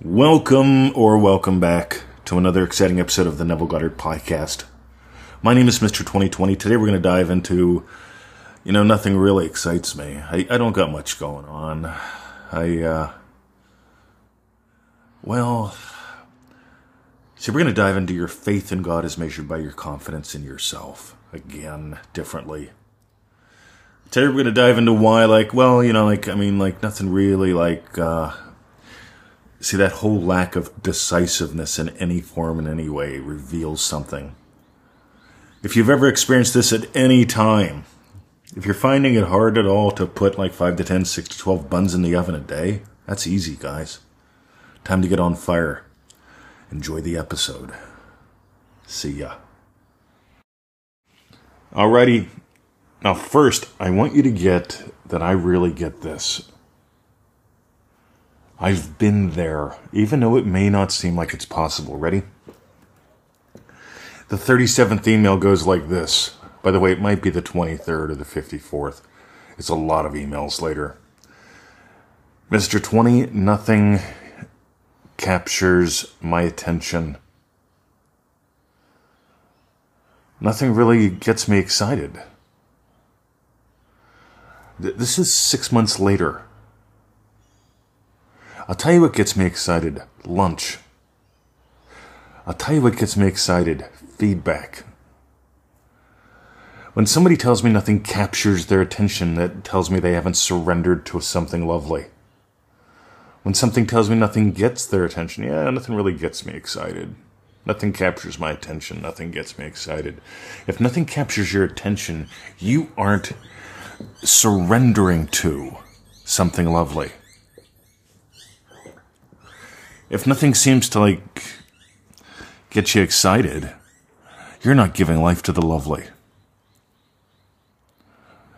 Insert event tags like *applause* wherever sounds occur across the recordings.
Welcome or welcome back to another exciting episode of the Neville Goddard Podcast. My name is Mr. 2020. Today we're going to dive into, you know, nothing really excites me. I, I don't got much going on. I, uh, well, see, we're going to dive into your faith in God as measured by your confidence in yourself. Again, differently. Today we're going to dive into why, like, well, you know, like, I mean, like, nothing really, like, uh, See, that whole lack of decisiveness in any form in any way reveals something. If you've ever experienced this at any time, if you're finding it hard at all to put like 5 to 10, 6 to 12 buns in the oven a day, that's easy, guys. Time to get on fire. Enjoy the episode. See ya. Alrighty. Now, first, I want you to get that I really get this. I've been there, even though it may not seem like it's possible. Ready? The 37th email goes like this. By the way, it might be the 23rd or the 54th. It's a lot of emails later. Mr. 20, nothing captures my attention. Nothing really gets me excited. This is six months later. I'll tell you what gets me excited lunch. I'll tell you what gets me excited feedback. When somebody tells me nothing captures their attention, that tells me they haven't surrendered to something lovely. When something tells me nothing gets their attention, yeah, nothing really gets me excited. Nothing captures my attention. Nothing gets me excited. If nothing captures your attention, you aren't surrendering to something lovely if nothing seems to like get you excited, you're not giving life to the lovely.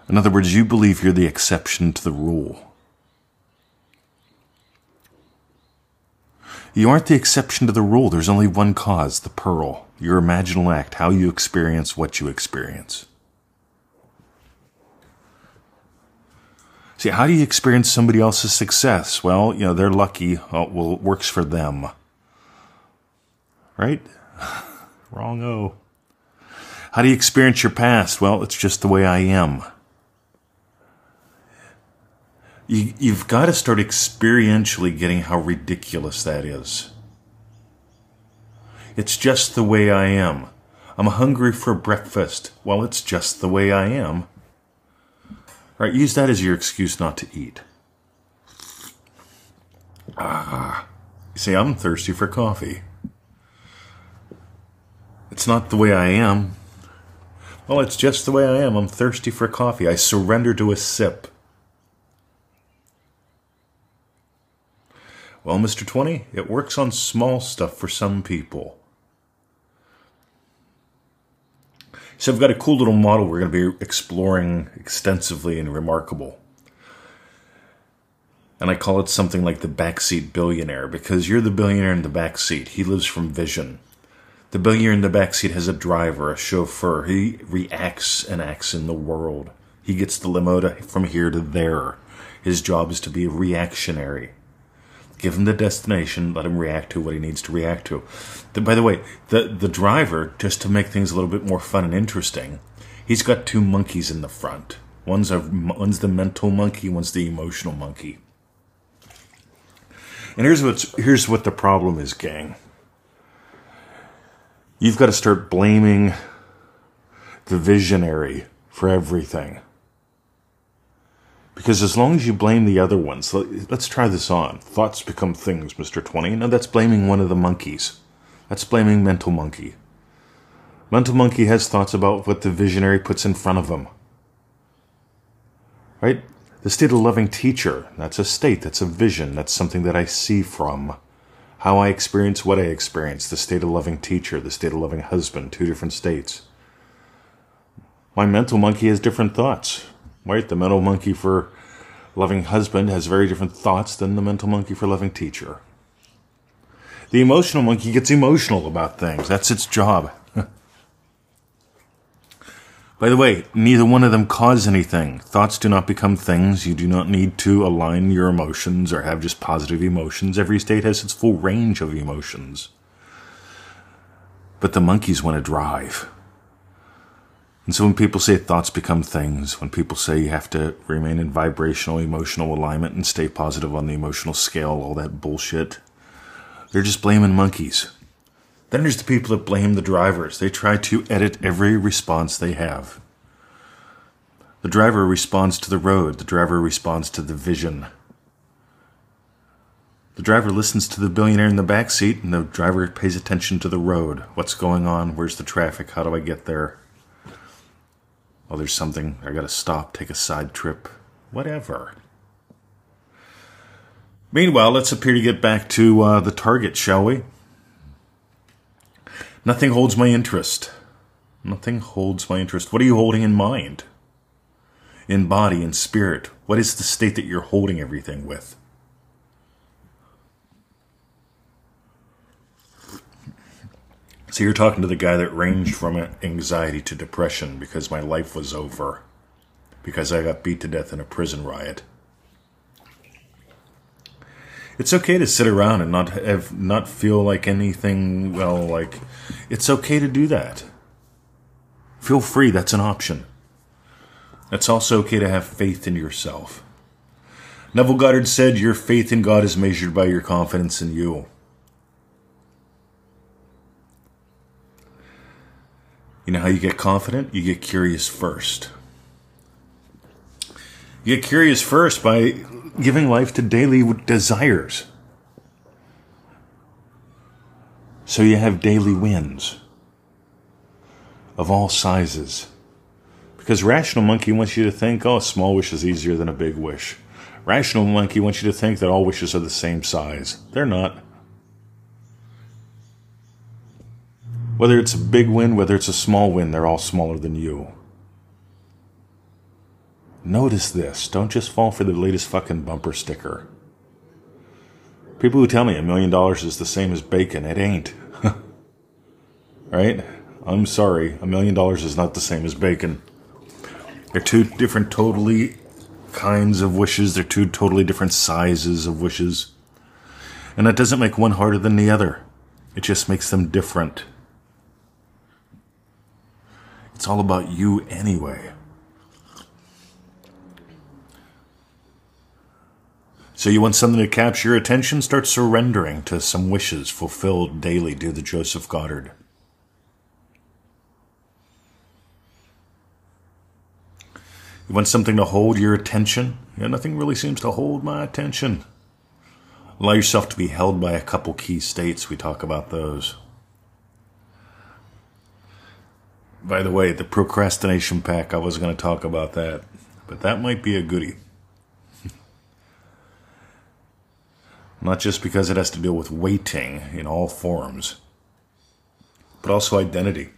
In other words, you believe you're the exception to the rule. You aren't the exception to the rule. There's only one cause, the pearl, your imaginal act, how you experience what you experience. See, how do you experience somebody else's success? Well, you know, they're lucky. Oh, well, it works for them. Right? *laughs* Wrong O. How do you experience your past? Well, it's just the way I am. You, you've got to start experientially getting how ridiculous that is. It's just the way I am. I'm hungry for breakfast. Well, it's just the way I am. Right, use that as your excuse not to eat. Ah, see, I'm thirsty for coffee. It's not the way I am. Well, it's just the way I am. I'm thirsty for coffee. I surrender to a sip. Well, Mr. 20, it works on small stuff for some people. So I've got a cool little model we're going to be exploring extensively and remarkable. And I call it something like the backseat billionaire because you're the billionaire in the backseat. He lives from vision. The billionaire in the backseat has a driver, a chauffeur. He reacts and acts in the world. He gets the limo to, from here to there. His job is to be a reactionary. Give him the destination. Let him react to what he needs to react to. The, by the way, the the driver, just to make things a little bit more fun and interesting, he's got two monkeys in the front. One's a one's the mental monkey. One's the emotional monkey. And here's what's here's what the problem is, gang. You've got to start blaming the visionary for everything. Because as long as you blame the other ones, let's try this on. Thoughts become things, Mr. 20. No, that's blaming one of the monkeys. That's blaming Mental Monkey. Mental Monkey has thoughts about what the visionary puts in front of him. Right? The state of loving teacher, that's a state, that's a vision, that's something that I see from. How I experience what I experience, the state of loving teacher, the state of loving husband, two different states. My mental monkey has different thoughts right? The mental monkey for loving husband has very different thoughts than the mental monkey for loving teacher. The emotional monkey gets emotional about things. That's its job. *laughs* By the way, neither one of them cause anything. Thoughts do not become things. You do not need to align your emotions or have just positive emotions. Every state has its full range of emotions. But the monkeys want to drive. And so when people say thoughts become things, when people say you have to remain in vibrational emotional alignment and stay positive on the emotional scale, all that bullshit, they're just blaming monkeys. Then there's the people that blame the drivers. They try to edit every response they have. The driver responds to the road, the driver responds to the vision. The driver listens to the billionaire in the back seat, and the driver pays attention to the road. What's going on? Where's the traffic? How do I get there? Oh, there's something. I gotta stop, take a side trip. Whatever. Meanwhile, let's appear to get back to uh, the target, shall we? Nothing holds my interest. Nothing holds my interest. What are you holding in mind? In body and spirit, what is the state that you're holding everything with? So you're talking to the guy that ranged from anxiety to depression because my life was over. Because I got beat to death in a prison riot. It's okay to sit around and not have not feel like anything. Well, like it's okay to do that. Feel free. That's an option. It's also okay to have faith in yourself. Neville Goddard said, "Your faith in God is measured by your confidence in you." You know how you get confident? You get curious first. You get curious first by giving life to daily desires. So you have daily wins of all sizes. Because rational monkey wants you to think, oh, a small wish is easier than a big wish. Rational monkey wants you to think that all wishes are the same size. They're not. Whether it's a big win, whether it's a small win, they're all smaller than you. Notice this. Don't just fall for the latest fucking bumper sticker. People who tell me a million dollars is the same as bacon, it ain't. *laughs* right? I'm sorry, a million dollars is not the same as bacon. They're two different, totally kinds of wishes. They're two totally different sizes of wishes. And that doesn't make one harder than the other. It just makes them different. It's all about you anyway. So you want something to capture your attention? Start surrendering to some wishes fulfilled daily. Do the Joseph Goddard. You want something to hold your attention? Yeah, nothing really seems to hold my attention. Allow yourself to be held by a couple key states. We talk about those. By the way, the procrastination pack, I was going to talk about that, but that might be a goodie. *laughs* not just because it has to deal with waiting in all forms, but also identity.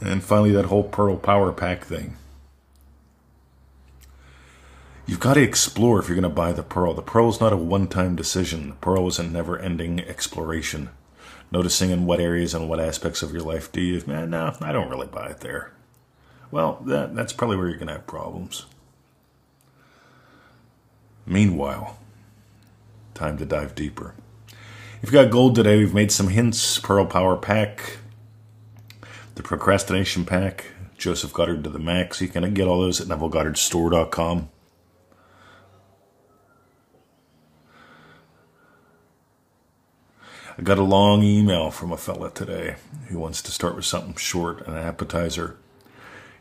And finally, that whole Pearl Power Pack thing. You've got to explore if you're going to buy the Pearl. The Pearl is not a one time decision, the Pearl is a never ending exploration. Noticing in what areas and what aspects of your life do you, man, no, I don't really buy it there. Well, that, that's probably where you're going to have problems. Meanwhile, time to dive deeper. If you got gold today, we've made some hints. Pearl Power Pack, the Procrastination Pack, Joseph Goddard to the max. You can get all those at NevilleGoddardStore.com. I got a long email from a fella today who wants to start with something short, an appetizer.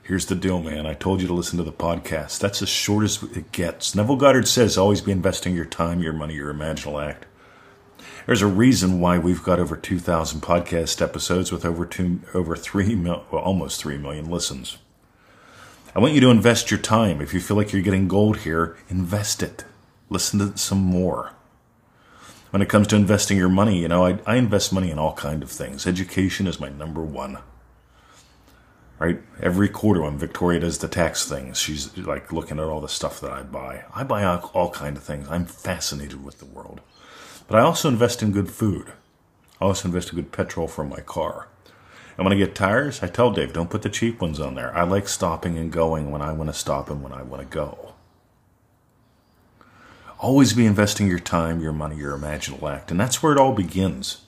Here's the deal, man. I told you to listen to the podcast. That's as short as it gets. Neville Goddard says always be investing your time, your money, your imaginal act. There's a reason why we've got over 2,000 podcast episodes with over two, over three, mil, well, almost three million listens. I want you to invest your time. If you feel like you're getting gold here, invest it. Listen to some more. When it comes to investing your money, you know, I, I invest money in all kind of things. Education is my number one right? Every quarter when Victoria does the tax things, she's like looking at all the stuff that I buy. I buy all, all kind of things. I'm fascinated with the world. But I also invest in good food. I also invest in good petrol for my car. And when I get tires, I tell Dave, don't put the cheap ones on there. I like stopping and going when I want to stop and when I want to go. Always be investing your time, your money, your imaginal act. And that's where it all begins.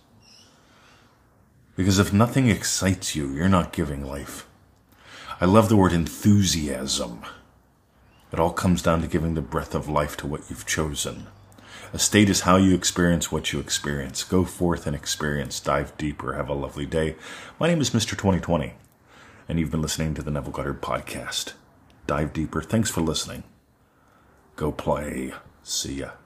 Because if nothing excites you, you're not giving life. I love the word enthusiasm. It all comes down to giving the breath of life to what you've chosen. A state is how you experience what you experience. Go forth and experience. Dive deeper. Have a lovely day. My name is Mr. 2020, and you've been listening to the Neville Goddard Podcast. Dive deeper. Thanks for listening. Go play. See ya.